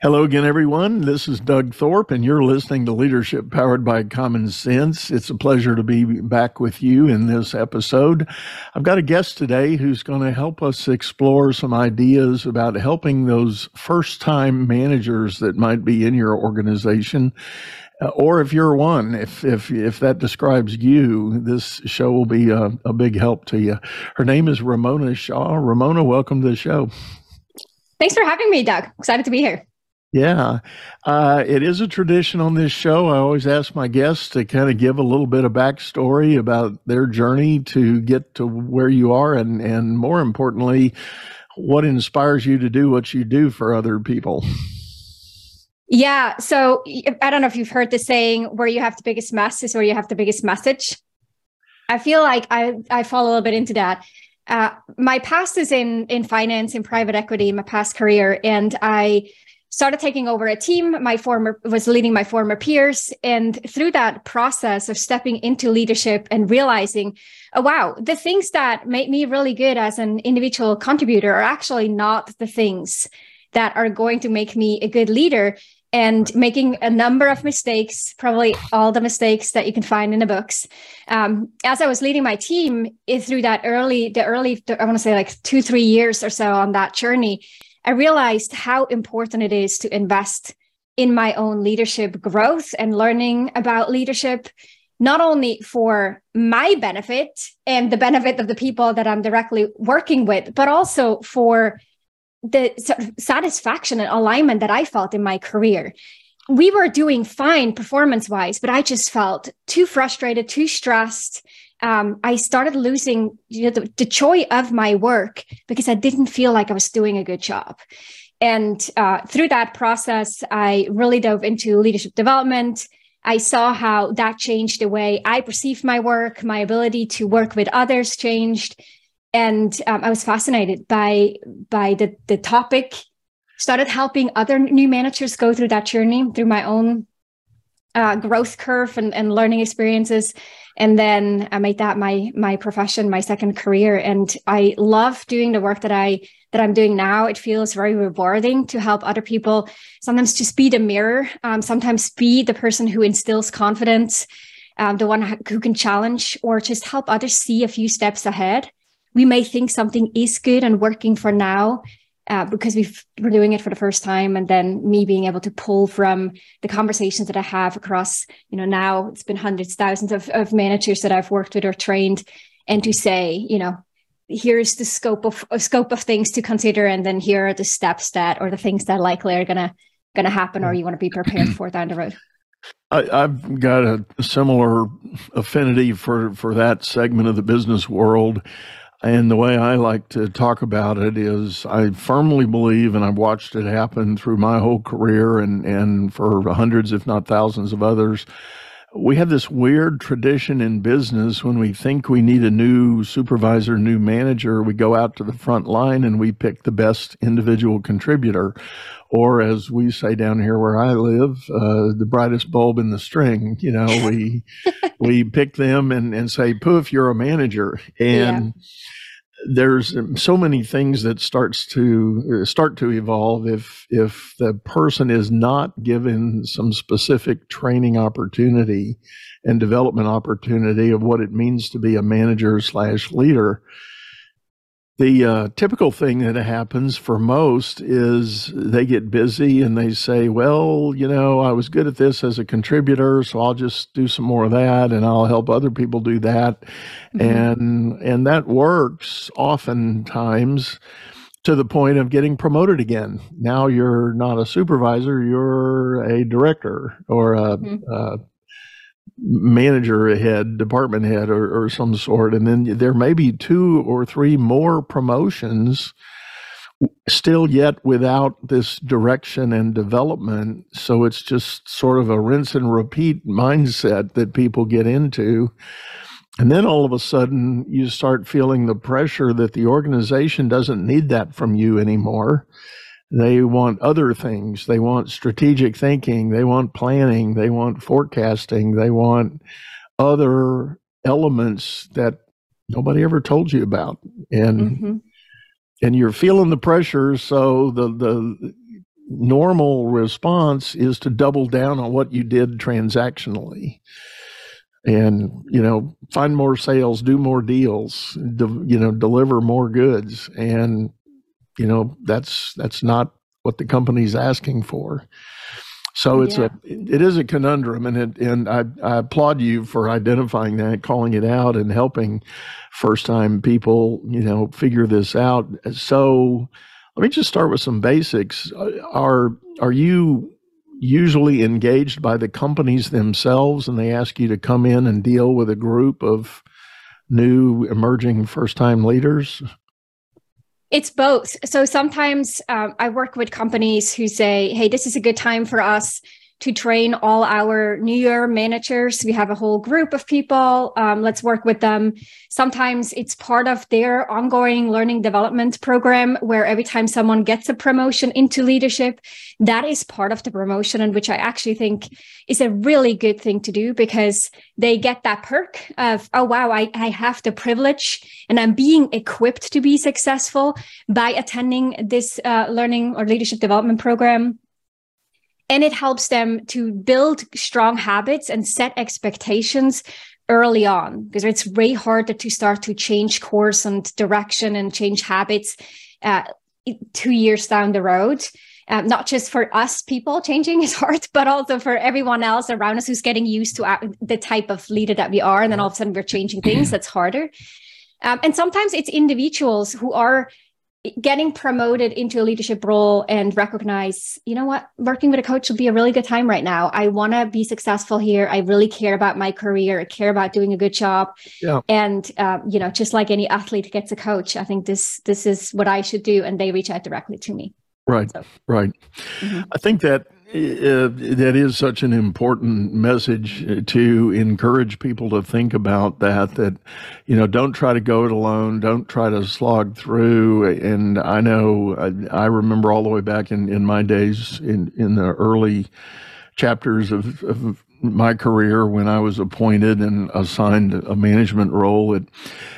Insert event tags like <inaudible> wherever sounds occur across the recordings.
Hello again, everyone. This is Doug Thorpe, and you're listening to Leadership Powered by Common Sense. It's a pleasure to be back with you in this episode. I've got a guest today who's going to help us explore some ideas about helping those first time managers that might be in your organization. Uh, or if you're one, if, if, if that describes you, this show will be a, a big help to you. Her name is Ramona Shaw. Ramona, welcome to the show. Thanks for having me, Doug. Excited to be here. Yeah, uh, it is a tradition on this show. I always ask my guests to kind of give a little bit of backstory about their journey to get to where you are, and and more importantly, what inspires you to do what you do for other people. Yeah, so I don't know if you've heard the saying, "Where you have the biggest mess is where you have the biggest message." I feel like I I fall a little bit into that. Uh, my past is in in finance in private equity, my past career, and I started taking over a team. My former was leading my former peers. And through that process of stepping into leadership and realizing oh wow the things that made me really good as an individual contributor are actually not the things that are going to make me a good leader. And making a number of mistakes, probably all the mistakes that you can find in the books. Um, as I was leading my team through that early, the early, I want to say like two, three years or so on that journey, I realized how important it is to invest in my own leadership growth and learning about leadership, not only for my benefit and the benefit of the people that I'm directly working with, but also for the sort of satisfaction and alignment that I felt in my career. We were doing fine performance wise, but I just felt too frustrated, too stressed, um, I started losing you know, the, the, joy of my work because I didn't feel like I was doing a good job. And uh, through that process, I really dove into leadership development. I saw how that changed the way I perceived my work, my ability to work with others changed. And um, I was fascinated by, by the, the topic, started helping other new managers go through that journey through my own uh, growth curve and, and learning experiences. And then i made that my my profession my second career. And i love doing the work that i that i'm doing now. It feels very rewarding to help other people sometimes just be the mirror um, sometimes be the person who instills confidence um, the one who can challenge or just help others see a few steps ahead. We may think something is good and working for now uh, because we are doing it for the first time and then me being able to pull from the conversations that i have across you know now it's been hundreds thousands of, of managers that i've worked with or trained and to say you know here's the scope of scope of things to consider and then here are the steps that or the things that likely are gonna gonna happen or you want to be prepared for down the road <clears throat> I, have got a similar affinity for, for that segment of the business world. And the way I like to talk about it is I firmly believe, and I've watched it happen through my whole career and, and for hundreds, if not thousands of others. We have this weird tradition in business when we think we need a new supervisor, new manager, we go out to the front line and we pick the best individual contributor. Or as we say down here where I live, uh, the brightest bulb in the string. You know, we <laughs> we pick them and, and say, poof, you're a manager. And yeah there's so many things that starts to uh, start to evolve if if the person is not given some specific training opportunity and development opportunity of what it means to be a manager slash leader the uh, typical thing that happens for most is they get busy and they say, Well, you know, I was good at this as a contributor, so I'll just do some more of that and I'll help other people do that. Mm-hmm. And, and that works oftentimes to the point of getting promoted again. Now you're not a supervisor, you're a director or a, mm-hmm. a manager head, department head, or, or some sort, and then there may be two or three more promotions still yet without this direction and development. So it's just sort of a rinse and repeat mindset that people get into. And then all of a sudden, you start feeling the pressure that the organization doesn't need that from you anymore. They want other things. They want strategic thinking. They want planning. They want forecasting. They want other elements that nobody ever told you about. And mm-hmm. and you're feeling the pressure, so the the normal response is to double down on what you did transactionally and you know find more sales do more deals de- you know deliver more goods and you know that's that's not what the company's asking for so it's yeah. a it is a conundrum and it and I, I applaud you for identifying that calling it out and helping first time people you know figure this out so let me just start with some basics uh, are are you usually engaged by the companies themselves and they ask you to come in and deal with a group of new emerging first time leaders? It's both. So sometimes um, I work with companies who say, hey, this is a good time for us to train all our new year managers. We have a whole group of people. Um, let's work with them. Sometimes it's part of their ongoing learning development program where every time someone gets a promotion into leadership, that is part of the promotion, and which I actually think is a really good thing to do because they get that perk of, oh, wow, I, I have the privilege and I'm being equipped to be successful by attending this uh, learning or leadership development program and it helps them to build strong habits and set expectations early on because it's way harder to start to change course and direction and change habits uh, two years down the road. Um, not just for us people changing is <laughs> hard but also for everyone else around us who's getting used to uh, the type of leader that we are and then all of a sudden we're changing things that's harder. Um, and sometimes it's individuals who are getting promoted into a leadership role and recognize, you know what, working with a coach will be a really good time right now. I want to be successful here. I really care about my career. I care about doing a good job. Yeah. And uh, you know, just like any athlete gets a coach, I think this this is what I should do, and they reach out directly to me. Right, so. right. Mm-hmm. I think that uh, that is such an important message uh, to encourage people to think about that that you know don't try to go it alone. Don't try to slog through. And i know i, I remember all the way back in, in my days in, in the early chapters of, of my career when I was appointed and assigned a management role, it,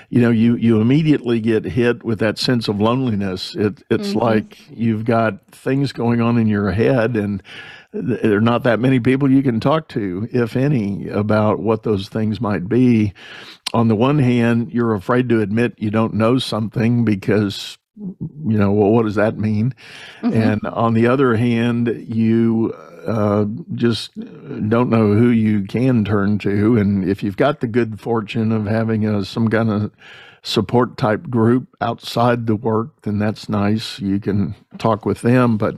you know, you you immediately get hit with that sense of loneliness. It it's mm-hmm. like you've got things going on in your head, and there are not that many people you can talk to, if any, about what those things might be. On the one hand, you're afraid to admit you don't know something because you know well what does that mean mm-hmm. and on the other hand you uh, just don't know who you can turn to. And if you've got the good fortune of having a, some kind of support type group outside the work, then that's nice. You can talk with them. But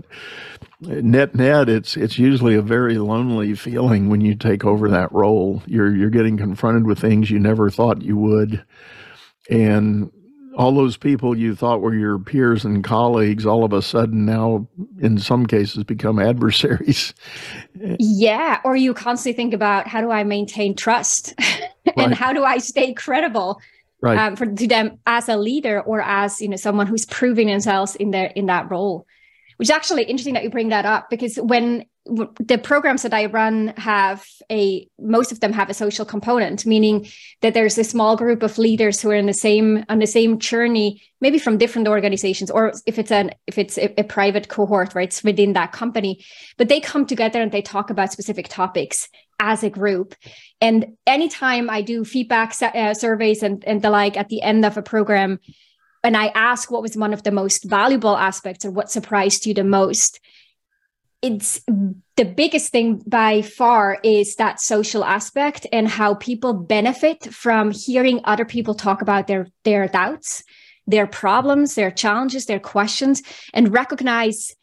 net net, it's it's usually a very lonely feeling when you take over that role. You're you're getting confronted with things you never thought you would. And all those people you thought were your peers and colleagues all of a sudden now in some cases become adversaries yeah or you constantly think about how do i maintain trust <laughs> and right. how do i stay credible right. um, for to them as a leader or as you know someone who's proving themselves in their in that role which is actually interesting that you bring that up because when the programs that I run have a most of them have a social component, meaning that there's a small group of leaders who are in the same on the same journey, maybe from different organizations, or if it's an if it's a, a private cohort, right, it's within that company, but they come together and they talk about specific topics as a group. And anytime I do feedback uh, surveys and and the like at the end of a program, and I ask what was one of the most valuable aspects or what surprised you the most it's the biggest thing by far is that social aspect and how people benefit from hearing other people talk about their their doubts their problems their challenges their questions and recognize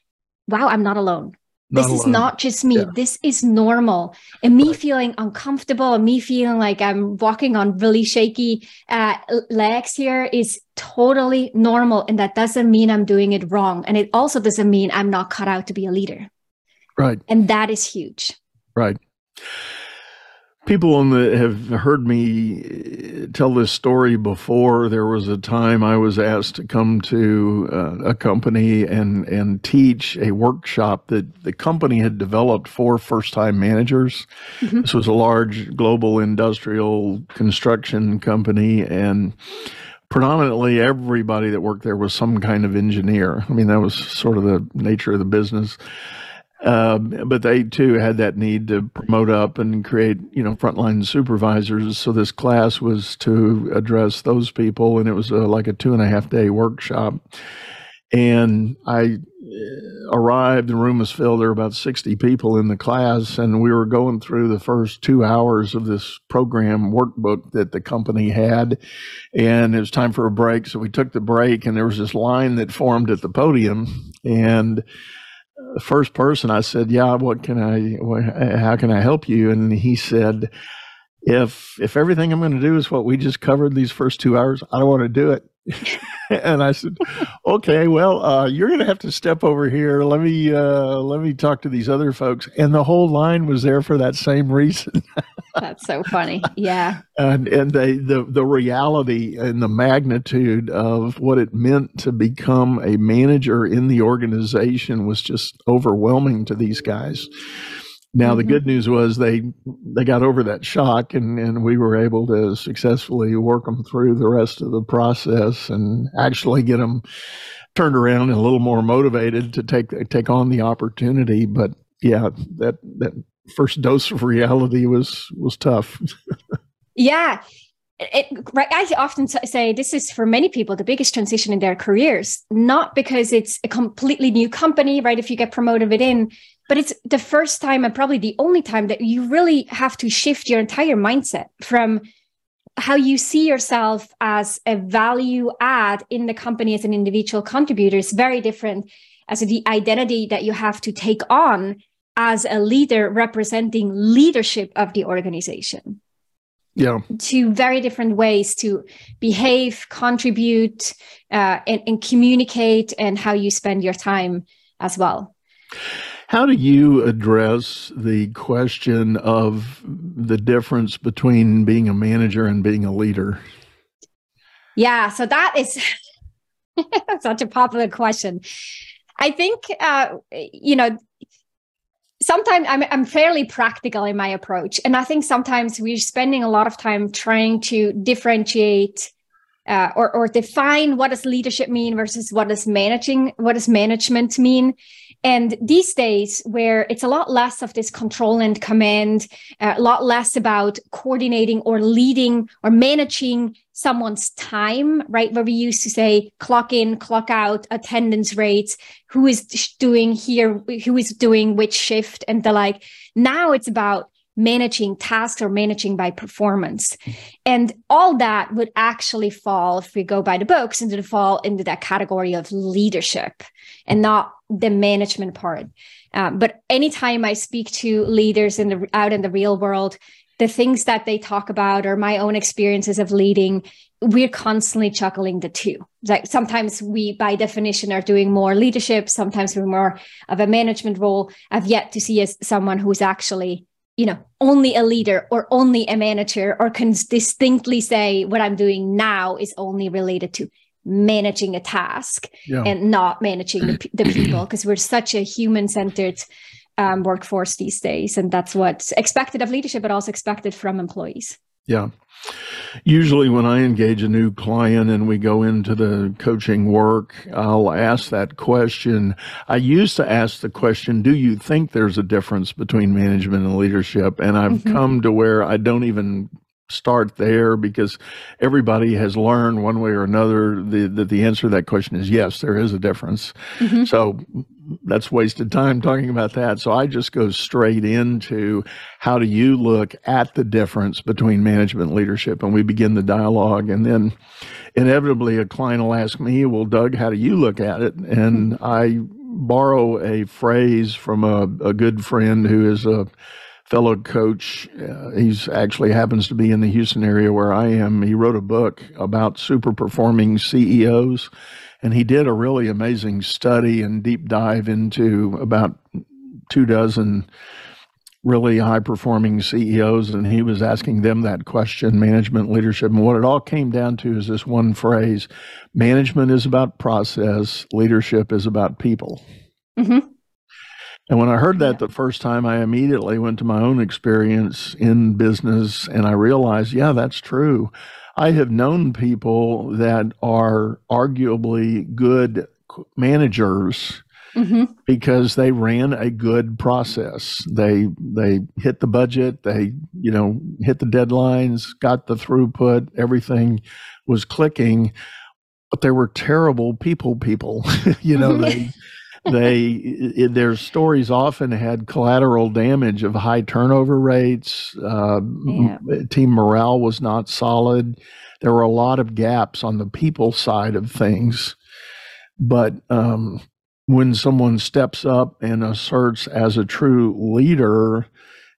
wow i'm not alone not this alone. is not just me yeah. this is normal and me right. feeling uncomfortable and me feeling like i'm walking on really shaky uh, legs here is totally normal and that doesn't mean i'm doing it wrong and it also doesn't mean i'm not cut out to be a leader Right. And that is huge. Right. people on the, have heard me uh, tell this story before. There was a time I was asked to come to uh, a company and and teach a workshop that the company had developed for first time managers. Mm-hmm. This was a large global industrial construction company and predominantly everybody that worked there was some kind of engineer. I mean, that was sort of the nature of the business. Um, but they too had that need to promote up and create, you know, frontline supervisors. So this class was to address those people, and it was a, like a two and a half day workshop. And I uh, arrived, the room was filled. There were about 60 people in the class, and we were going through the first two hours of this program workbook that the company had. And it was time for a break. So we took the break, and there was this line that formed at the podium. And the first person I said, "Yeah, what can I? How can I help you?" And he said, "If if everything I'm going to do is what we just covered these first two hours, I don't want to do it." <laughs> and I said, "Okay, well, uh, you're going to have to step over here. Let me uh, let me talk to these other folks." And the whole line was there for that same reason. <laughs> That's so funny. Yeah. And and they, the the reality and the magnitude of what it meant to become a manager in the organization was just overwhelming to these guys. Now mm-hmm. the good news was they they got over that shock and, and we were able to successfully work them through the rest of the process and actually get them turned around and a little more motivated to take take on the opportunity. But yeah, that that first dose of reality was was tough. yeah. It, right, I often say this is for many people the biggest transition in their careers, not because it's a completely new company, right? If you get promoted within, but it's the first time and probably the only time that you really have to shift your entire mindset from how you see yourself as a value add in the company as an individual contributor is very different as the identity that you have to take on as a leader representing leadership of the organization. Yeah. Two very different ways to behave contribute uh, and, and communicate and how you spend your time as well how do you address the question of the difference between being a manager and being a leader? Yeah so that is <laughs> such a popular question. I think uh, you know sometimes I'm, I'm fairly practical in my approach and i think sometimes we're spending a lot of time trying to differentiate uh, or, or define what does leadership mean versus what does managing what does management mean and these days, where it's a lot less of this control and command, uh, a lot less about coordinating or leading or managing someone's time, right? Where we used to say clock in, clock out, attendance rates, who is doing here, who is doing which shift, and the like. Now it's about managing tasks or managing by performance. And all that would actually fall, if we go by the books, into the fall into that category of leadership and not the management part. Um, but anytime I speak to leaders in the out in the real world, the things that they talk about or my own experiences of leading, we're constantly chuckling the two. Like sometimes we, by definition, are doing more leadership. Sometimes we're more of a management role. I've yet to see as someone who's actually you know only a leader or only a manager or can distinctly say what i'm doing now is only related to managing a task yeah. and not managing the, the people because we're such a human centered um, workforce these days and that's what's expected of leadership but also expected from employees yeah Usually, when I engage a new client and we go into the coaching work, I'll ask that question. I used to ask the question, Do you think there's a difference between management and leadership? And I've mm-hmm. come to where I don't even start there because everybody has learned one way or another that the, the answer to that question is yes, there is a difference. Mm-hmm. So that's wasted time talking about that. So I just go straight into how do you look at the difference between management and leadership? And we begin the dialogue. And then inevitably a client will ask me, well, Doug, how do you look at it? And mm-hmm. I borrow a phrase from a, a good friend who is a fellow coach. Uh, he's actually happens to be in the Houston area where I am. He wrote a book about super performing CEOs, and he did a really amazing study and deep dive into about two dozen really high performing CEOs, and he was asking them that question management, leadership. And what it all came down to is this one phrase management is about process, leadership is about people. Mm-hmm. And when I heard that the first time, I immediately went to my own experience in business and I realized, yeah, that's true. I have known people that are arguably good managers mm-hmm. because they ran a good process. They they hit the budget, they you know hit the deadlines, got the throughput, everything was clicking, but they were terrible people people. <laughs> you know they <laughs> they it, their stories often had collateral damage of high turnover rates. Uh, yeah. Team morale was not solid. There were a lot of gaps on the people side of things. But um, when someone steps up and asserts as a true leader,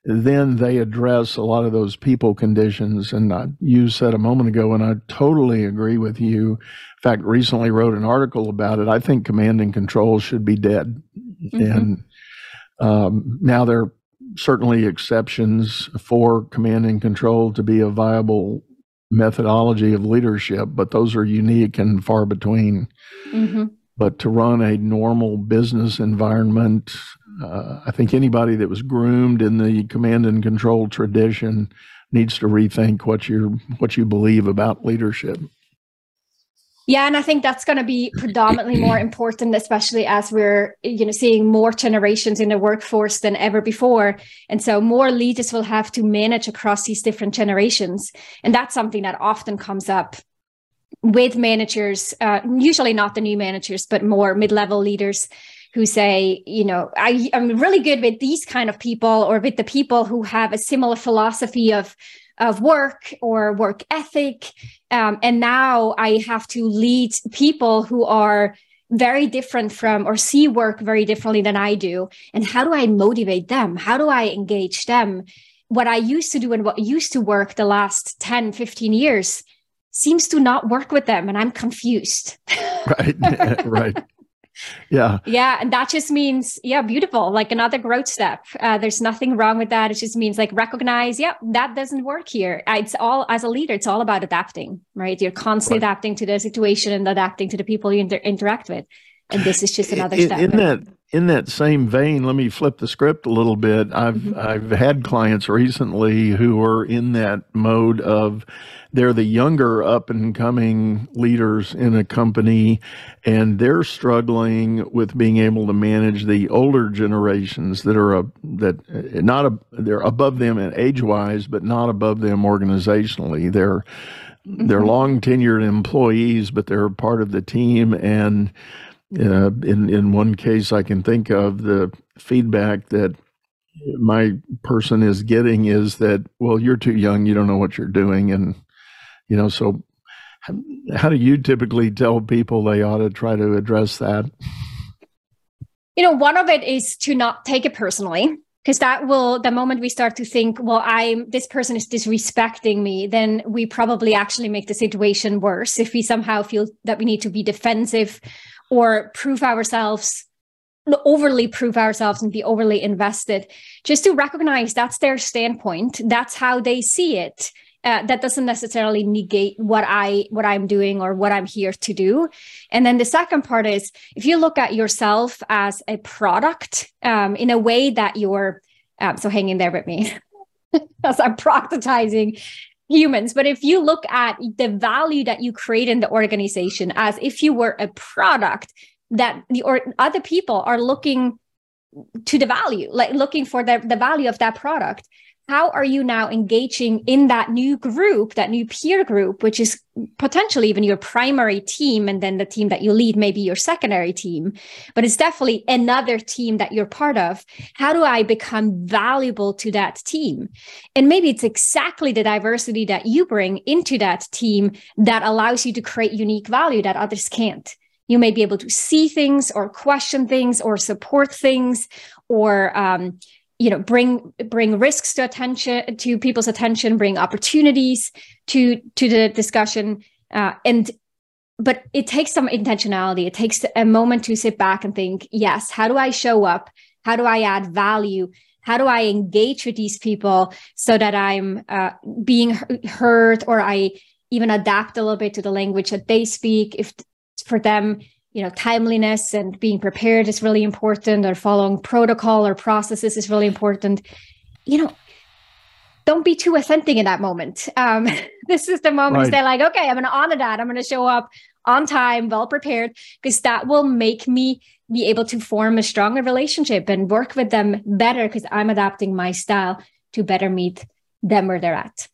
then they address a lot of those people conditions. And uh, you said a moment ago, and I totally agree with you. In fact, recently wrote an article about it. I think command and control should be dead. Mm-hmm. And um, now there are certainly exceptions for command and control to be a viable methodology of leadership, but those are unique and far between. Mm-hmm. But to run a normal business environment, uh, I think anybody that was groomed in the command and control tradition needs to rethink what you what you believe about leadership. Yeah, and I think that's going to be predominantly more <clears throat> important, especially as we're you know seeing more generations in the workforce than ever before, and so more leaders will have to manage across these different generations, and that's something that often comes up with managers, uh, usually not the new managers, but more mid-level leaders who say, you know, I, I'm really good with these kind of people or with the people who have a similar philosophy of of work or work ethic. Um, and now I have to lead people who are very different from or see work very differently than I do. And how do I motivate them? How do I engage them? What I used to do and what used to work the last 10, 15 years seems to not work with them. And I'm confused. right. <laughs> right yeah. Yeah and that just means yeah beautiful like another growth step. Uh, there's nothing wrong with that. It just means like recognize yeah that doesn't work here. Uh, it's all as a leader it's all about adapting right? You're constantly right. adapting to the situation and adapting to the people you inter- interact with and this is just another in, step in that in that same vein, let me flip the script a little bit. I've mm-hmm. I've had clients recently who are in that mode of they're the younger up and coming leaders in a company and they're struggling with being able to manage the older generations that are a, that uh, not a, they're above them age wise but not above them organizationally. They're mm-hmm. they're long tenured employees but they're part of the team and uh, in in one case, I can think of the feedback that my person is getting is that well, you're too young, you don't know what you're doing, and you know. So, how do you typically tell people they ought to try to address that? You know, one of it is to not take it personally because that will the moment we start to think well i'm this person is disrespecting me then we probably actually make the situation worse if we somehow feel that we need to be defensive or prove ourselves overly prove ourselves and be overly invested just to recognize that's their standpoint. That's how they see it. Uh, that doesn't necessarily negate what i what i'm doing or what i'm here to do. And then the second part is if you look at yourself as a product um, in a way that you're um, so hang in there with me. <laughs> As i'm productizing humans. But if you look at the value that you create in the organization as if you were a product that the or other people are looking to the value, like looking for the, the value of that product, how are you now engaging in that new group, that new peer group, which is potentially even your primary team, and then the team that you lead, maybe your secondary team, but it's definitely another team that you're part of. How do I become valuable to that team? And maybe it's exactly the diversity that you bring into that team that allows you to create unique value that others can't you may be able to see things or question things or support things or um, you know bring bring risks to attention to people's attention bring opportunities to to the discussion uh, and but it takes some intentionality. It takes a moment to sit back and think yes how do i show up? How do i add value? How do I engage with these people so that I'm uh, being heard or I even adapt a little bit to the language that they speak. If for them, you know, timeliness and being prepared is really important, or following protocol or processes is really important. You know, don't be too authentic in that moment. Um, <laughs> this is the moment right. they're like, okay, I'm going to honor that. I'm going to show up on time, well prepared, because that will make me be able to form a stronger relationship and work with them better because I'm adapting my style to better meet them where they're at.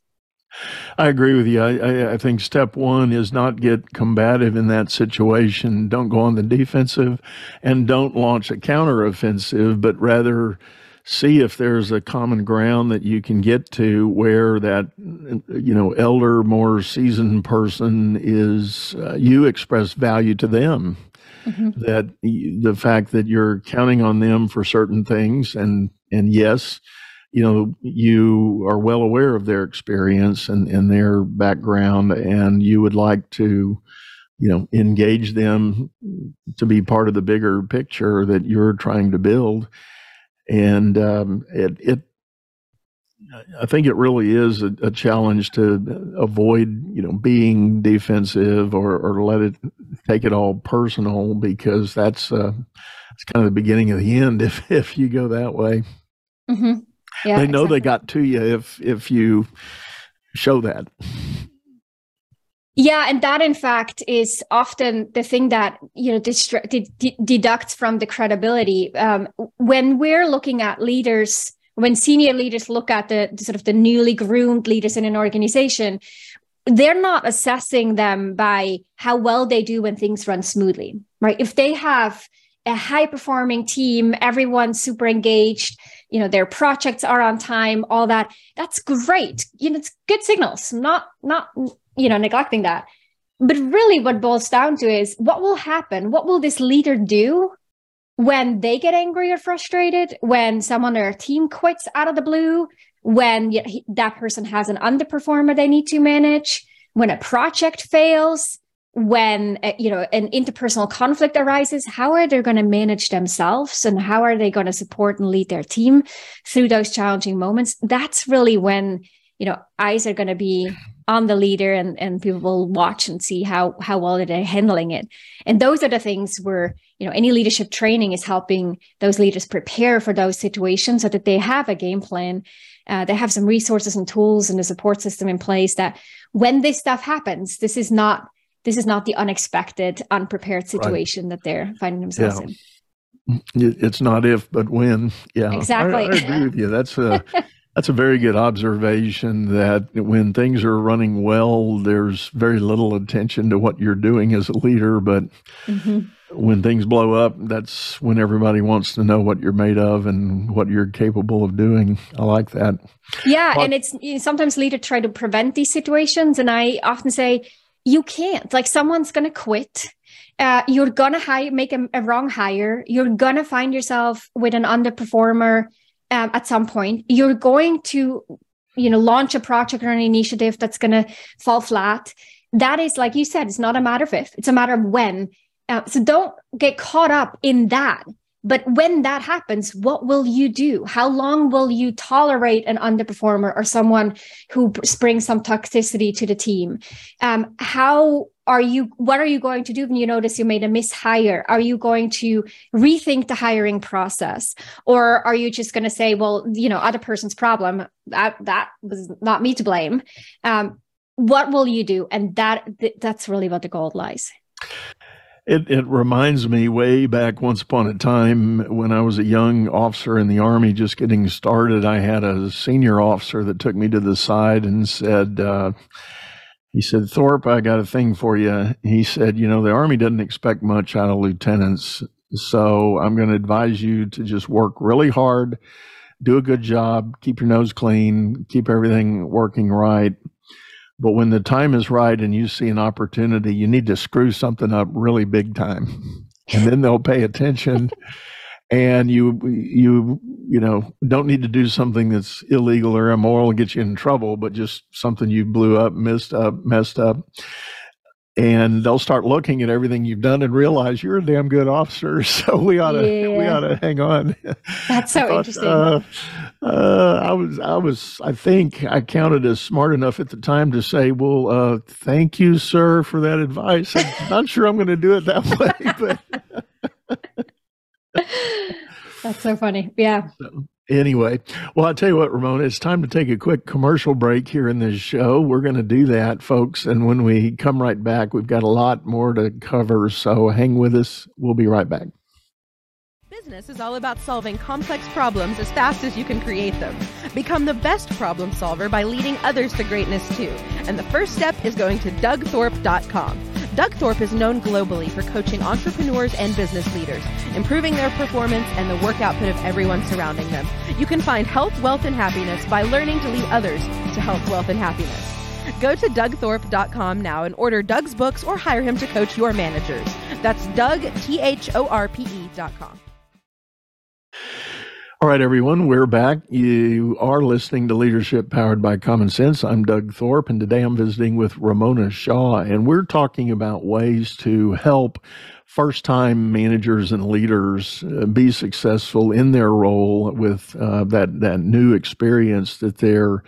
I agree with you. I, I, think step one is not get combative in that situation. Don't go on the defensive and don't launch a counteroffensive, but rather see if there's a common ground that you can get to where that you know elder more seasoned person is uh, you express value to them mm-hmm. that the fact that you're counting on them for certain things and and yes you know you are well aware of their experience and, and their background and you would like to you know engage them to be part of the bigger picture that you're trying to build and um, it, it I think it really is a, a, challenge to avoid, you know, being defensive or, or let it take it all personal because that's uh, it's kind of the beginning of the end <laughs> if if you go that way. Mm-hmm. Yeah, they know exactly. they got to you if if you show that. Yeah, and that in fact is often the thing that you know distra- de- deducts from the credibility. Um, when we're looking at leaders, when senior leaders look at the, the sort of the newly groomed leaders in an organization, they're not assessing them by how well they do when things run smoothly, right? If they have a high performing team, everyone's super engaged, you know, their projects are on time, all that, that's great. You know, it's good signals, not not you know, neglecting that. But really, what boils down to is what will happen? What will this leader do when they get angry or frustrated? When someone on their team quits out of the blue? When that person has an underperformer they need to manage? When a project fails? When uh, you know an interpersonal conflict arises, how are they going to manage themselves, and how are they going to support and lead their team through those challenging moments? That's really when you know eyes are going to be on the leader and, and people will watch and see how how well they're handling it and those are the things where you know any leadership training is helping those leaders prepare for those situations so that they have a game plan uh, they have some resources and tools and a support system in place that when this stuff happens this is not this is not the unexpected unprepared situation right. that they're finding themselves yeah. in it's not if but when yeah exactly i, I agree with you that's a <laughs> That's a very good observation that when things are running well, there's very little attention to what you're doing as a leader. But mm-hmm. when things blow up, that's when everybody wants to know what you're made of and what you're capable of doing. I like that. Yeah. But, and it's you know, sometimes leaders try to prevent these situations. And I often say, you can't. Like someone's going to quit. Uh, you're gonna hire, make a, a wrong hire. You're gonna find yourself with an underperformer um, at some point you're going to you know launch a project or an initiative that's going to fall flat that is like you said it's not a matter of if it's a matter of when uh, so don't get caught up in that but when that happens what will you do? How long will you tolerate an underperformer or someone who brings some toxicity to the team? Um, how are you what are you going to do when you notice you made a mishire? Are you going to rethink the hiring process? Or are you just going to say well you know other person's problem. That that was not me to blame. Um, what will you do? And that th- that's really what the gold lies it, it reminds me way back once upon a time when I was a young officer in the Army just getting started. I had a senior officer that took me to the side and said, uh, he said, Thorpe, I got a thing for you. He said, You know, the Army doesn't expect much out of lieutenants. So I'm going to advise you to just work really hard, do a good job, keep your nose clean, keep everything working right. But when the time is right and you see an opportunity, you need to screw something up really big time. And then they'll pay attention and you you you know don't need to do something that's illegal or immoral and get you in trouble but just something you blew up messed up messed up and they'll start looking at everything you've done and realize you're a damn good officer. <laughs> So we ought to yeah. we ought to hang on. That's <laughs> so thought, interesting. Uh, uh, I was I was I think I counted as smart enough at the time to say, "Well, uh, thank you, sir, for that advice." I'm <laughs> not sure I'm going to do it that way, but that's so funny. Yeah. So, Anyway, well, I'll tell you what, Ramona, it's time to take a quick commercial break here in this show. We're going to do that, folks. And when we come right back, we've got a lot more to cover. So hang with us. We'll be right back. Business is all about solving complex problems as fast as you can create them. Become the best problem solver by leading others to greatness too. And the first step is going to dougthorpe.com. Doug Thorpe is known globally for coaching entrepreneurs and business leaders, improving their performance and the work output of everyone surrounding them. You can find health, wealth, and happiness by learning to lead others to health, wealth, and happiness. Go to dougthorpe.com now and order Doug's books or hire him to coach your managers. That's Doug, T H O R P E.com. All right, everyone, we're back. You are listening to Leadership Powered by Common Sense. I'm Doug Thorpe, and today I'm visiting with Ramona Shaw, and we're talking about ways to help first time managers and leaders uh, be successful in their role with uh, that, that new experience that they're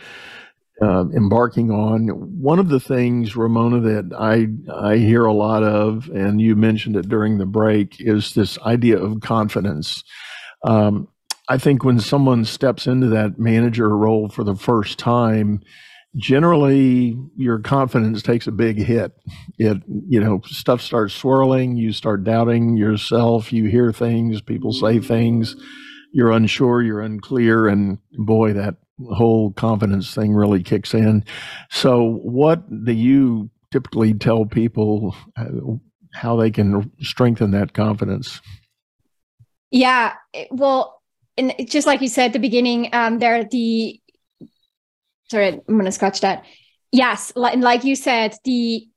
uh, embarking on. One of the things, Ramona, that I I hear a lot of, and you mentioned it during the break, is this idea of confidence. Um, I think when someone steps into that manager role for the first time, generally your confidence takes a big hit. It, you know, stuff starts swirling, you start doubting yourself, you hear things, people say things, you're unsure, you're unclear, and boy, that whole confidence thing really kicks in. So, what do you typically tell people uh, how they can strengthen that confidence? Yeah, well, and just like you said at the beginning, um, there the sorry, I'm gonna scratch that. Yes, like, like you said, the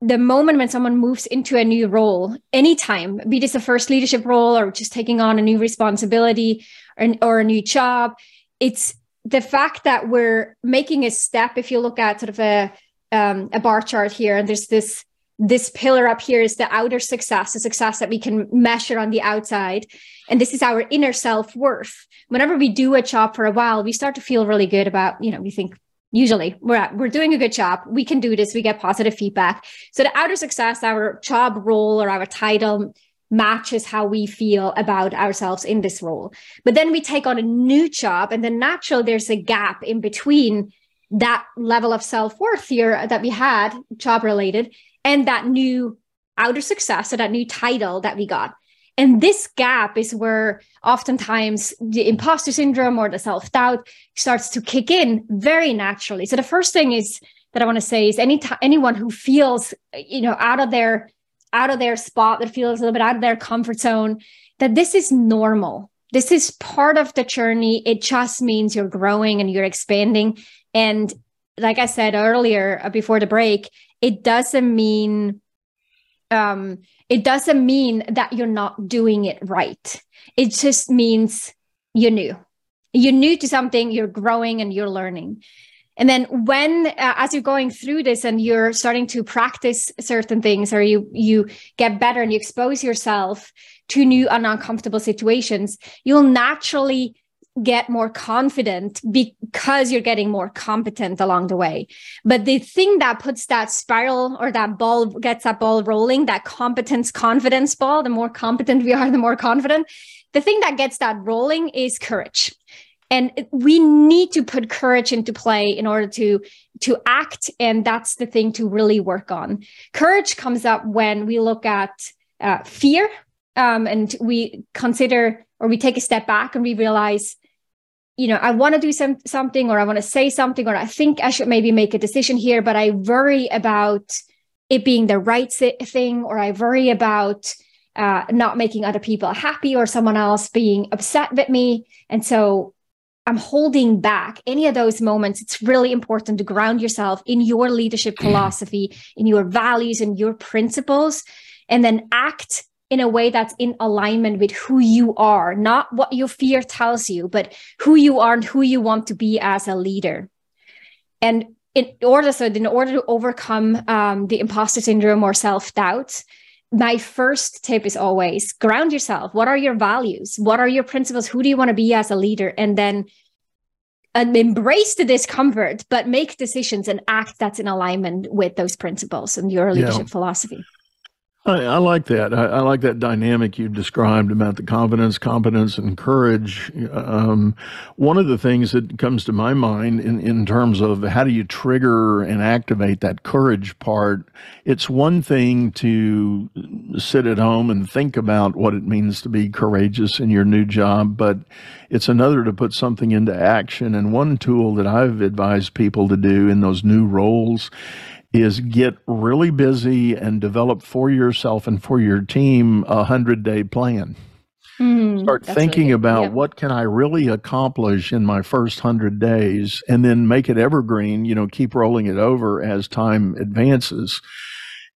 the moment when someone moves into a new role, anytime, be this a first leadership role or just taking on a new responsibility or, or a new job, it's the fact that we're making a step. If you look at sort of a um, a bar chart here, and there's this this pillar up here is the outer success, the success that we can measure on the outside. And this is our inner self worth. Whenever we do a job for a while, we start to feel really good about, you know, we think usually we're at, we're doing a good job. We can do this. We get positive feedback. So the outer success, our job role or our title matches how we feel about ourselves in this role. But then we take on a new job and then natural there's a gap in between that level of self-worth here that we had job related and that new outer success or that new title that we got. And this gap is where oftentimes the imposter syndrome or the self doubt starts to kick in very naturally. So the first thing is that I want to say is any t- anyone who feels you know out of their out of their spot that feels a little bit out of their comfort zone that this is normal. This is part of the journey. It just means you're growing and you're expanding. And like I said earlier uh, before the break, it doesn't mean um, it doesn't mean that you're not doing it right. It just means you're new. You're new to something, you're growing and you're learning. And then when uh, as you're going through this and you're starting to practice certain things or you you get better and you expose yourself to new and uncomfortable situations, you'll naturally get more confident because you're getting more competent along the way. But the thing that puts that spiral or that ball gets that ball rolling, that competence confidence ball, the more competent we are, the more confident. The thing that gets that rolling is courage. And we need to put courage into play in order to to act and that's the thing to really work on. Courage comes up when we look at uh, fear um, and we consider or we take a step back and we realize you know, I want to do some something or I want to say something or I think I should maybe make a decision here, but I worry about it being the right thing or I worry about uh, not making other people happy or someone else being upset with me. And so I'm holding back any of those moments. It's really important to ground yourself in your leadership philosophy, in your values and your principles, and then act in a way that's in alignment with who you are, not what your fear tells you, but who you are and who you want to be as a leader. And in order so in order to overcome um, the imposter syndrome or self-doubt my first tip is always ground yourself. What are your values? What are your principles? Who do you want to be as a leader? And then and embrace the discomfort but make decisions and act that's in alignment with those principles and your leadership yeah. philosophy I, I, like that. I, I, like that dynamic you described about the confidence, competence, and courage. Um, one of the things that comes to my mind in, in terms of how do you trigger and activate that courage part, it's one thing to sit at home and think about what it means to be courageous in your new job, but it's another to put something into action. And one tool that I've advised people to do in those new roles is get really busy and develop for yourself and for your team a hundred day plan. Mm, Start thinking really about yep. what can I really accomplish in my first hundred days, and then make it evergreen. You know, keep rolling it over as time advances.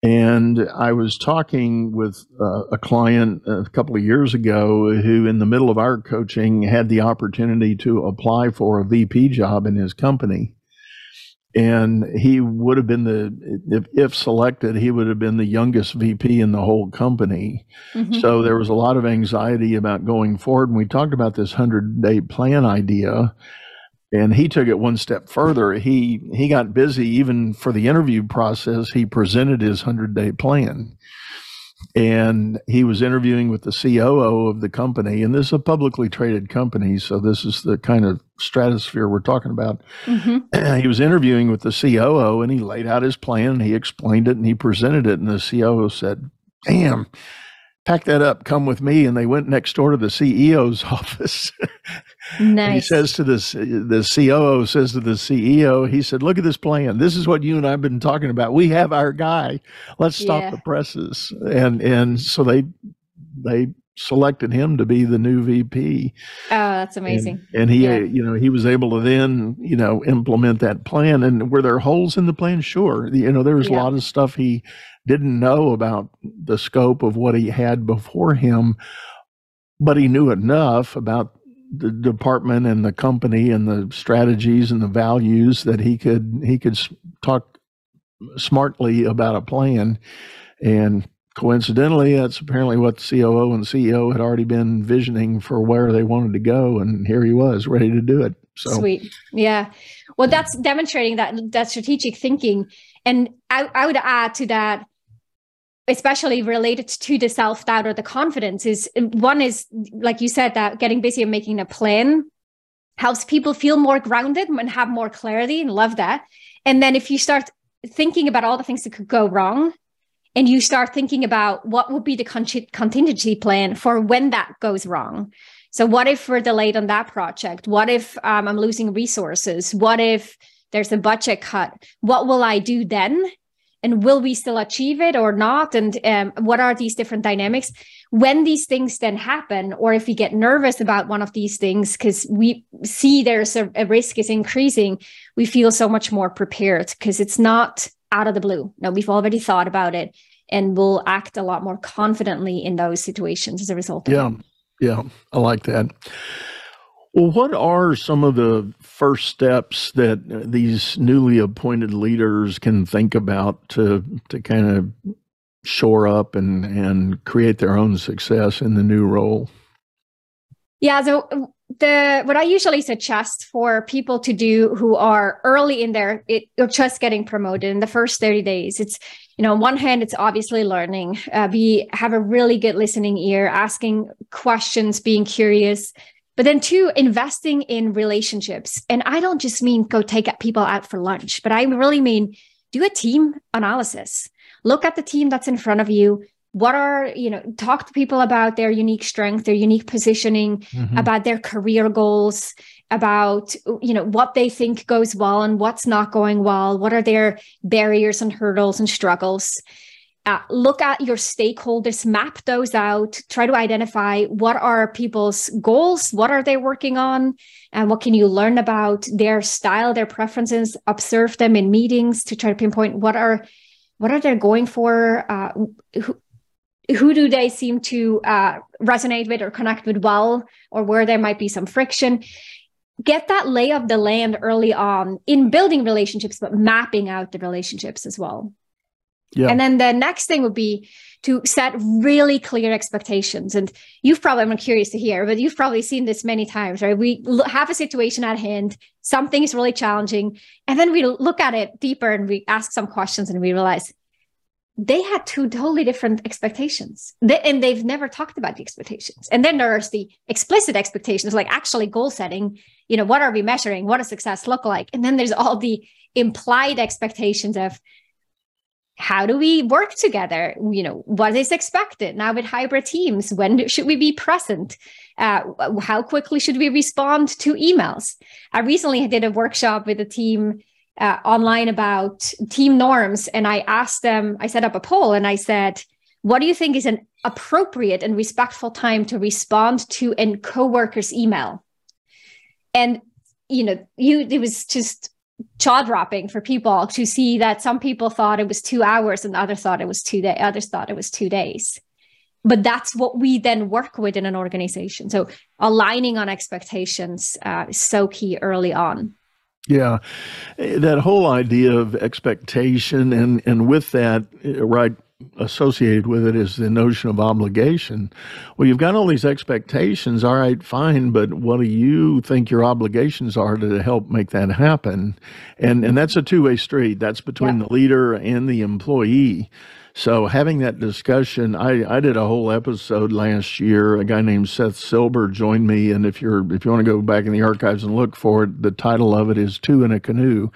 And I was talking with uh, a client a couple of years ago who, in the middle of our coaching, had the opportunity to apply for a VP job in his company and he would have been the if, if, selected he would have been the youngest vp in the whole company. Mm-hmm. so there was a lot of anxiety about going forward. And we talked about this 100 day plan idea. And he took it one step further. He he got busy even for the interview process. He presented his 100 day plan and he was interviewing with the COO of the company, and this is a publicly traded company, so this is the kind of stratosphere we're talking about. Mm-hmm. <clears throat> he was interviewing with the COO, and he laid out his plan, and he explained it, and he presented it, and the COO said, "Damn." Pack that up, come with me. And they went next door to the CEO's <laughs> office. Nice. he says to this, the COO says to the CEO, he said, "Look at this plan. This is what you and I've been talking about. We have our guy. Let's stop yeah. the presses." And and so they they selected him to be the new VP. Oh, that's amazing. And, and he, yeah. you know, he was able to then, you know, implement that plan. And were there holes in the plan? Sure. You know, there was yeah. a lot of stuff he didn't know about the scope of what he had before him, but he knew enough about the department and the company and the strategies and the values that he could he could talk smartly about a plan and coincidentally that's apparently what the COO and CEO had already been visioning for where they wanted to go and here he was ready to do it. So sweet. Yeah. Well that's demonstrating that that strategic thinking. And I, I would add to that especially related to the self doubt or the confidence is um, one is like you said that getting busy and making a plan helps people feel more grounded and have more clarity and love that. And then if you start thinking about all the things that could go wrong and you start thinking about what would be the contingency plan for when that goes wrong. So what if we're delayed on that project? What if um, i'm losing resources? What if there's a budget cut? What will i do then? And will we still achieve it or not? And um, what are these different dynamics? When these things then happen or if we get nervous about one of these things because we see there's a, a, risk is increasing we feel so much more prepared because it's not out of the blue. No we've already thought about it and we'll act a lot more confidently in those situations as a result yeah yeah i like that. Well, what are some of the first steps that these newly appointed leaders can think about to to kind of shore up and and create their own success in the new role? Yeah, so the what I usually suggest for people to do who are early in their it, or just getting promoted in the first 30 days, it's you know on one hand it's obviously learning uh, have a really good listening ear asking questions being curious but then two, investing in relationships. And I don't just mean go take people out for lunch, but I really mean do a team analysis. Look at the team that's in front of you. What are, you know, talk to people about their unique strength, their unique positioning, mm-hmm. about their career goals, about, you know, what they think goes well and what's not going well. What are their barriers and hurdles and struggles? uh, look at your stakeholders map those out try to identify what are people's goals what are they working on and what can you learn about their style their preferences observe them in meetings to try to pinpoint what are what are they going for uh, who, who do they seem to uh, resonate with or connect with well or where there might be some friction get that lay of the land early on in building relationships, but mapping out the relationships as well. Yeah. And then the next thing would be to set really clear expectations. And you've probably, I'm curious to hear, but you've probably seen this many times, right? We have a situation at hand, something is really challenging, and then we look at it deeper and we ask some questions and we realize they had two totally different expectations. They, and they've never talked about the expectations. And then there's the explicit expectations like actually goal setting you know what are we measuring? What does success look like? And then there's all the implied expectations of how do we work together? You know what is expected? Now with hybrid teams when should we be present? Uh, how quickly should we respond to emails? I recently did a workshop with a team uh, online about team norms. And i asked them i set up a poll and i said what do you think is an appropriate and respectful time to respond to a coworker's email? And you know you it was just jaw dropping for people to see that some people thought it was two hours and others thought it was two days others thought it was two days. But that's what we then work with in an organization. So aligning on expectations uh, is so key early on yeah, that whole idea of expectation, and and with that, right associated with it is the notion of obligation. Well, you've got all these expectations. All right, fine, but what do you think your obligations are to help make that happen? And and that's a two way street. That's between yeah. the leader and the employee. So having that discussion, I, I did a whole episode last year. A guy named Seth Silber joined me, and if you're if you want to go back in the archives and look for it, the title of it is Two in a Canoe.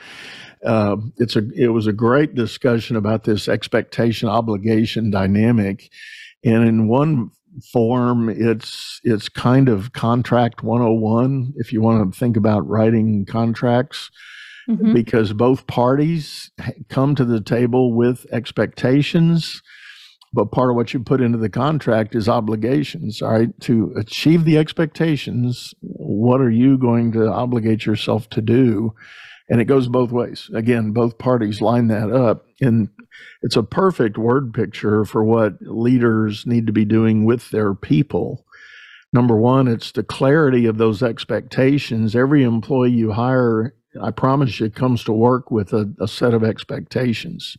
Uh, it's a it was a great discussion about this expectation obligation dynamic, and in one form it's it's kind of contract 101 if you want to think about writing contracts mm-hmm. because both parties come to the table with expectations but part of what you put into the contract is obligations all right to achieve the expectations what are you going to obligate yourself to do and it goes both ways. Again, both parties line that up. And it's a perfect word picture for what leaders need to be doing with their people. Number one, it's the clarity of those expectations. Every employee you hire, I promise you, comes to work with a, a set of expectations.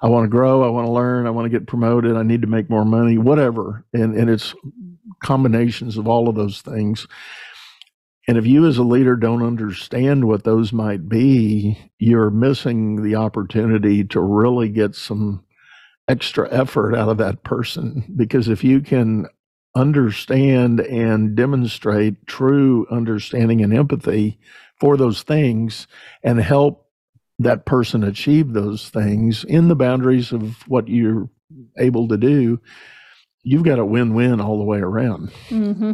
I want to grow. I want to learn. I want to get promoted. I need to make more money, whatever. And, and it's combinations of all of those things. And if you as a leader don't understand what those might be, you're missing the opportunity to really get some extra effort out of that person. Because if you can understand and demonstrate true understanding and empathy for those things and help that person achieve those things in the boundaries of what you're able to do, you've got a win win all the way around. Mm-hmm.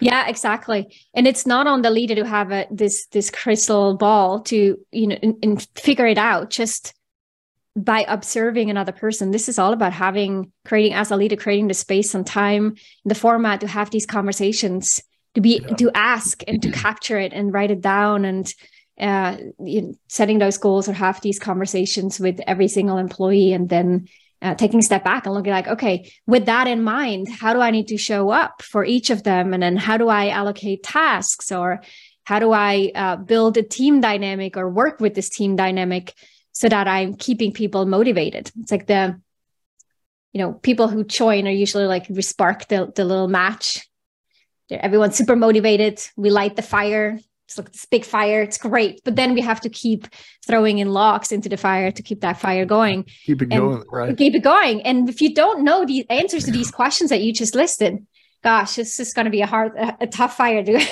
Yeah, exactly. And it's not on the leader to have a, this this crystal ball to you know and, and figure it out just by observing another person. This is all about having creating as a leader creating the space and time, the format to have these conversations, to be yeah. to ask and to <clears throat> capture it and write it down and uh, you know, setting those goals or have these conversations with every single employee and then uh, taking a step back and looking like, okay, with that in mind, how do I need to show up for each of them? And then how do I allocate tasks or how do I uh, build a team dynamic or work with this team dynamic so that I'm keeping people motivated? It's like the, you know, people who join are usually like we spark the, the little match. Everyone's super motivated. We light the fire it's like this big fire. It's great. But then we have to keep throwing in logs into the fire to keep that fire going. Keep it going, right? Keep it going. And if you don't know the answers to these questions that you just listed, gosh, this is going to be a hard, a, a tough fire to.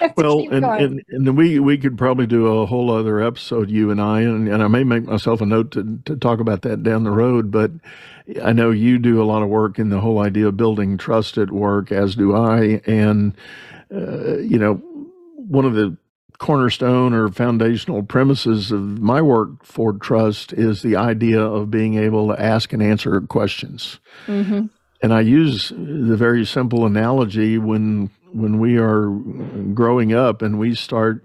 <laughs> well, and, and, and we we could probably do a whole other episode, you and I, and, and I may make myself a note to, to talk about that down the road. But I know you do a lot of work in the whole idea of building trust at work, as do I. And, uh, you know, one of the cornerstone or foundational premises of my work for trust is the idea of being able to ask and answer questions. Mm-hmm. And I use the very simple analogy when when we are growing up and we start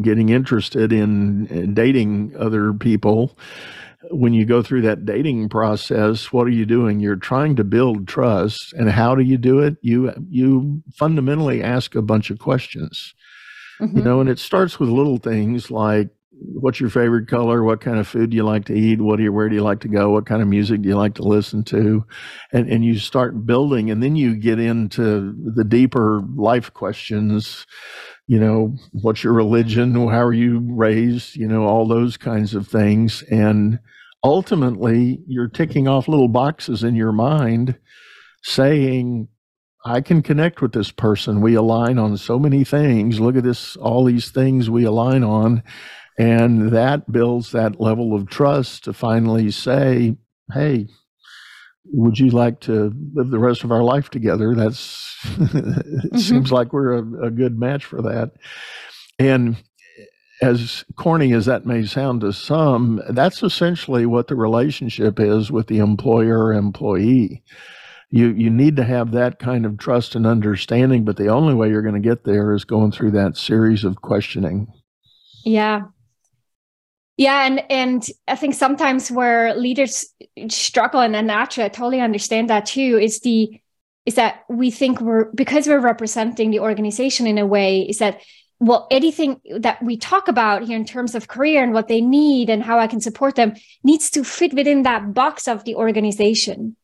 getting interested in dating other people when you go through that dating process, what are you doing? You're trying to build trust. And how do you do it? You you fundamentally ask a bunch of questions. Mm-hmm. You know, and it starts with little things like what's your favorite color? What kind of food do you like to eat? What do you, where do you like to go? What kind of music do you like to listen to? And, and you start building and then you get into the deeper life questions. You know, what's your religion? How are you raised? You know, all those kinds of things. And ultimately you're ticking off little boxes in your mind saying, I can connect with this person. We align on so many things. Look at this, all these things we align on. And that builds that level of trust to finally say, hey, would you like to live the rest of our life together? That's, <laughs> it mm-hmm. seems like we're a, a good match for that. And as corny as that may sound to some, that's essentially what the relationship is with the employer employee. You you need to have that kind of trust and understanding, but the only way you're going to get there is going through that series of questioning. Yeah, yeah, and and I think sometimes where leaders struggle, and naturally, I totally understand that too. Is the is that we think we're because we're representing the organization in a way is that well anything that we talk about here in terms of career and what they need and how I can support them needs to fit within that box of the organization.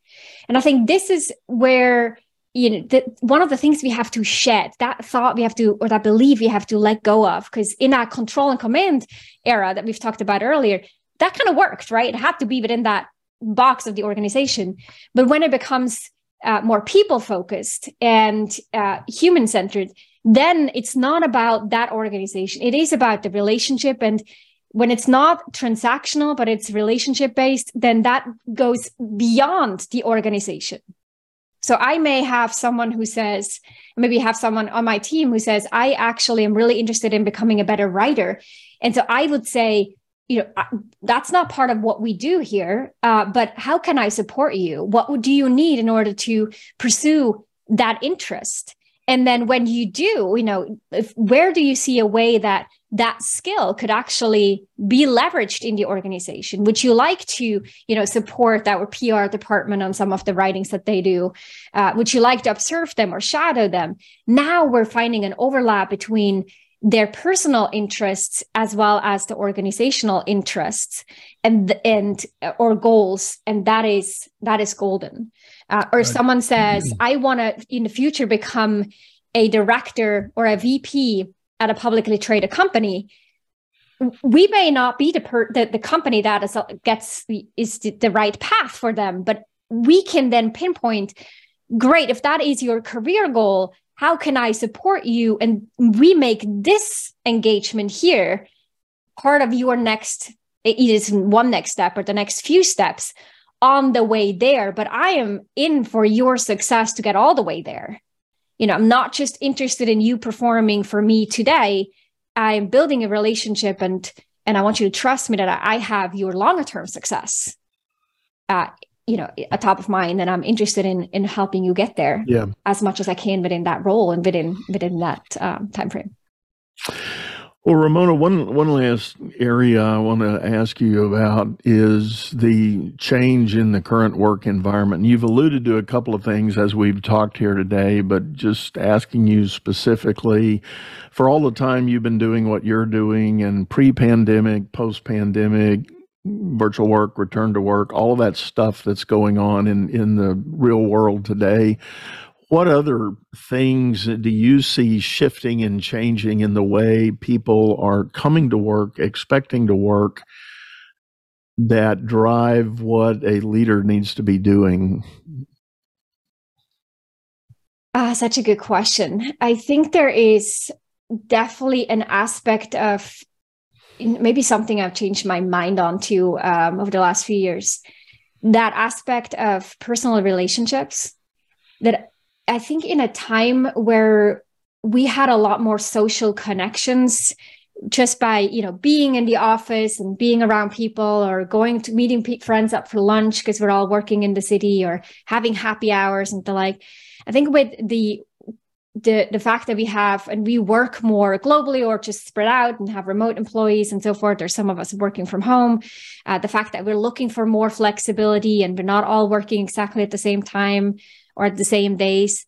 And I think this is where you know one of the things we have to shed that thought we have to or that belief we have to let go of because in that control and command era that we've talked about earlier that kind of worked right? It had to be within that box of the organization. But when it becomes uh, more people focused and uh, human centered then it's not about that organization. It is about the relationship and when it's not transactional but it's relationship based then that goes beyond the organization so I may have someone who says, maybe have someone on my team who says, I actually am really interested in becoming a better writer. And so I would say, you know, that's not part of what we do here, uh, but how can I support you? What do you need in order to pursue that interest? And then when you do, you know, if, where do you see a way that that skill could actually be leveraged in the organization. Would you like to you know support our pr department on some of the writings that they do? Uh, would you like to observe them or shadow them? Now we're finding an overlap between their personal interests as well as the organizational interests and and uh, or goals and that is that is golden. Uh, or right. someone says i want to in the future become a director or a vp at a publicly traded company, we may not be the per, the, the company that is gets is the, the right path for them, but we can then pinpoint. Great, if that is your career goal, how can I support you? And we make this engagement here part of your next. It is one next step or the next few steps on the way there. But I am in for your success to get all the way there you know i'm not just interested in you performing for me today i'm building a relationship and and i want you to trust me that i have your longer term success uh, you know a top of mind and i'm interested in in helping you get there yeah. as much as i can within that role and within within that um, time frame well, Ramona, one one last area I want to ask you about is the change in the current work environment. You've alluded to a couple of things as we've talked here today, but just asking you specifically for all the time you've been doing what you're doing and pre-pandemic, post-pandemic, virtual work, return to work, all of that stuff that's going on in in the real world today what other things do you see shifting and changing in the way people are coming to work, expecting to work, that drive what a leader needs to be doing? Ah, such a good question. I think there is definitely an aspect of maybe something I've changed my mind on too um, over the last few years. That aspect of personal relationships that I think in a time where we had a lot more social connections just by you know being in the office and being around people or going to meeting friends up for lunch because we're all working in the city or having happy hours and the like. I think with the the the fact that we have and we work more globally or just spread out and have remote employees and so forth or some of us working from home uh, the fact that we're looking for more flexibility and we're not all working exactly at the same time or at the same days.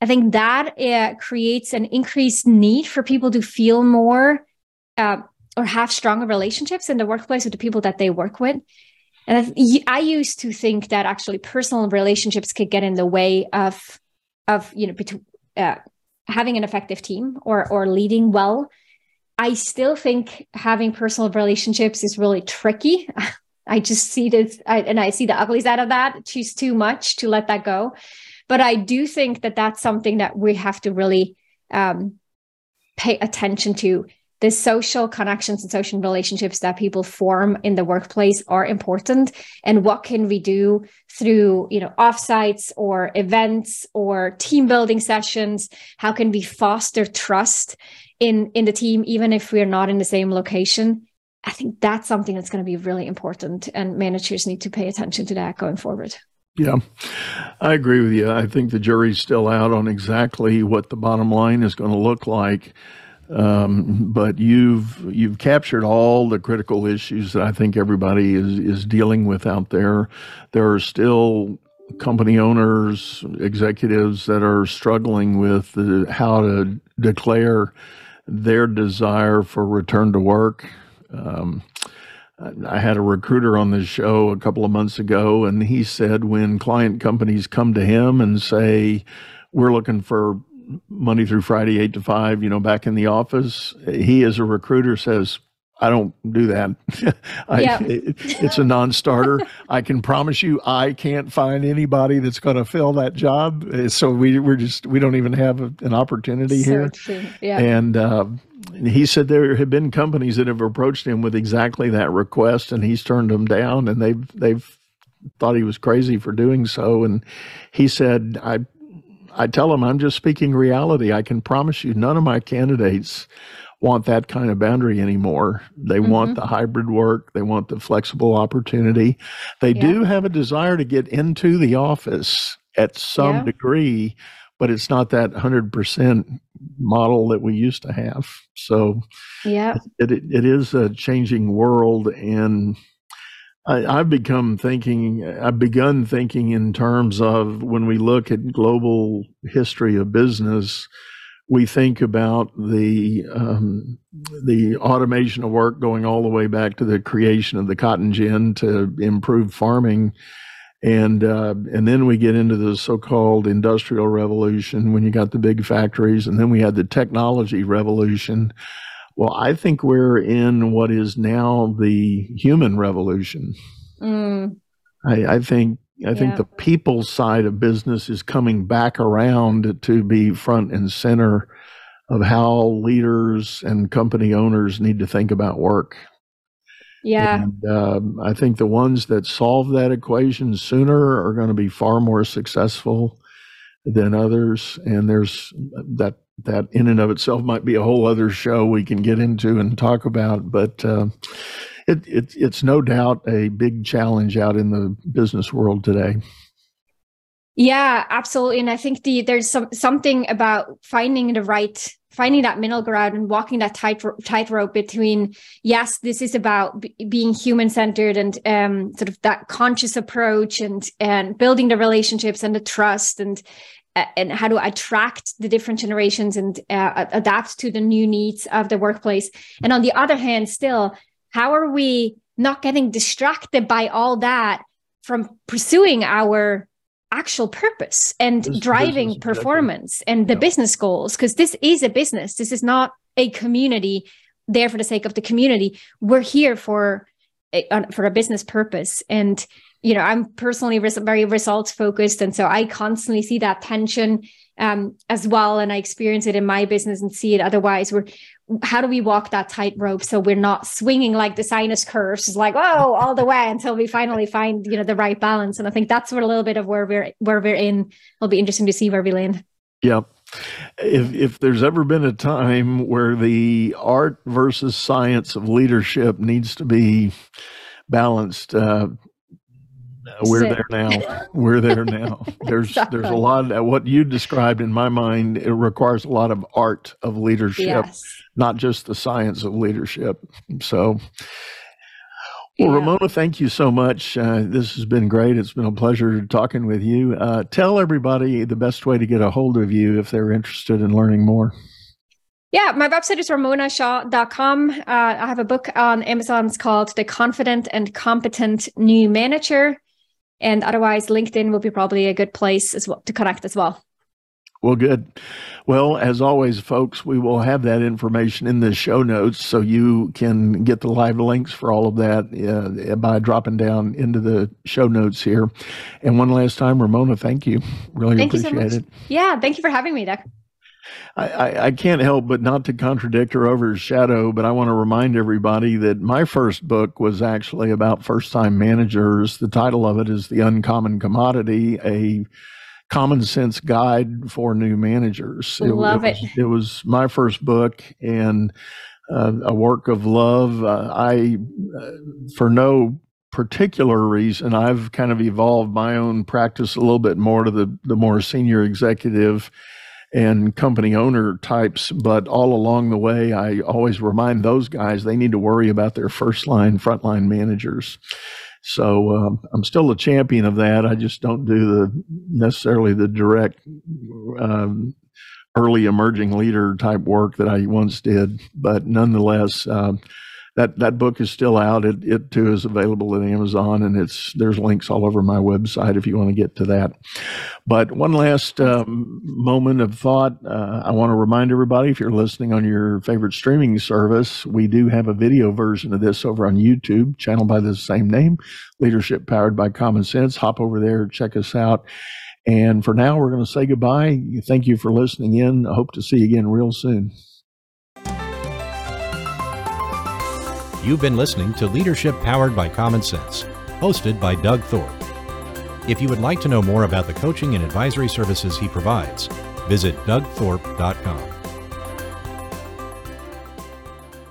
I think that uh, creates an increased need for people to feel more uh, or have stronger relationships in the workplace with the people that they work with. And I, I used to think that actually personal relationships could get in the way of of you know uh, having an effective team or or leading well. I still think having personal relationships is really tricky. <laughs> I just see this I, and i see the ugly side of that. Choose too much to let that go but i do think that that's something that we have to really um, pay attention to. The social connections and social relationships that people form in the workplace are important. And what can we do through you know offsites or events or team building sessions? How can we foster trust in in the team even if we're not in the same location? I think that's something that's going to be really important and managers need to pay attention to that going forward yeah, I agree with you. I think the jury's still out on exactly what the bottom line is going to look like. Um, but you've you've captured all the critical issues that I think everybody is is dealing with out there. There are still company owners, executives that are struggling with how to declare their desire for return to work. Um, I had a recruiter on the show a couple of months ago, and he said when client companies come to him and say, We're looking for Monday through Friday, eight to five, you know, back in the office. He, as a recruiter, says, I don't do that. <laughs> I, yep. it, it's a non starter. <laughs> I can promise you, I can't find anybody that's going to fill that job. So we, we're just, we don't even have a, an opportunity so here. True. Yeah. And, uh, he said there have been companies that have approached him with exactly that request and he's turned them down and they've, they've thought he was crazy for doing so. And he said, I I tell him I'm just speaking reality. I can promise you none of my candidates want that kind of boundary anymore. They mm-hmm. want the hybrid work, they want the flexible opportunity. They yeah. do have a desire to get into the office at some yeah. degree, but it's not that 100% model that we used to have. So yeah. It, it, it is a changing world and I, have become thinking, I've begun thinking in terms of when we look at global history of business, we think about the um, the automation of work going all the way back to the creation of the cotton gin to improve farming, and uh, and then we get into the so-called industrial revolution when you got the big factories, and then we had the technology revolution well, I think we're in what is now the human revolution. Mm. I, I, think I yeah. think the people side of business is coming back around to be front and center of how leaders and company owners need to think about work. Yeah. And, uh, I think the ones that solve that equation sooner are going to be far more successful than others. And there's that that in and of itself might be a whole other show we can get into and talk about. But uh, it, it, it's no doubt a big challenge out in the business world today. Yeah, absolutely. And I think the there's some something about finding the right finding that middle ground and walking that tight tightrope between yes this is about b- being human centered and um, sort of that conscious approach and and building the relationships and the trust and and how to attract the different generations and uh, adapt to the new needs of the workplace and on the other hand still how are we not getting distracted by all that from pursuing our actual purpose and this driving performance and the yeah. business goals? Because this is a business. This is not a community there for the sake of the community. We're here for a, for a business purpose. And you know i'm personally res- very results focused. And so i constantly see that tension um, as well. And i experience it in my business and see it otherwise. We're how do we walk that tightrope so we're not swinging like the sinus curves like oh all the way until we finally find you know the right balance? And i think that's what a little bit of where we're where we're in. It'll be interesting to see where we land. Yeah if if there's ever been a time where the art versus science of leadership needs to be balanced uh, We're there now. We're there now. <laughs> There's there's a lot of what you described in my mind. It requires a lot of art of leadership, yes. not just the science of leadership. So, well, yeah. Ramona, thank you so much. Uh, this has been great. It's been a pleasure talking with you. Uh, tell everybody the best way to get a hold of you if they're interested in learning more. Yeah, my website is ramonashaw.com. Uh, I have a book on Amazon. It's called The Confident and Competent New Manager. And otherwise, LinkedIn will be probably a good place as well to connect as well. Well, good. Well, as always, folks, we will have that information in the show notes so you can get the live links for all of that uh, by dropping down into the show notes here. And one last time, Ramona, thank you. Really thank appreciate so it. Yeah, thank you for having me, Doug. I, I, can't help but not to contradict or overshadow, but I want to remind everybody that my first book was actually about first time managers. The title of it is The Uncommon Commodity, a common sense guide for new managers. It, love it. It was, it was my first book and uh, a work of love. Uh, I, uh, for no particular reason, I've kind of evolved my own practice a little bit more to the, the more senior executive and company owner types. But all along the way, I always remind those guys they need to worry about their first line, frontline managers. So um, I'm still a champion of that. I just don't do the necessarily the direct um, early emerging leader type work that I once did. But nonetheless, uh, that that book is still out. It, it too is available at Amazon, and it's there's links all over my website if you want to get to that. But one last um, moment of thought, uh, I want to remind everybody if you're listening on your favorite streaming service, we do have a video version of this over on YouTube, channel by the same name, Leadership Powered by Common Sense. Hop over there, check us out. And for now, we're going to say goodbye. Thank you for listening in. I hope to see you again real soon. You've been listening to Leadership Powered by Common Sense, hosted by Doug Thorpe. If you would like to know more about the coaching and advisory services he provides, visit dougthorpe.com.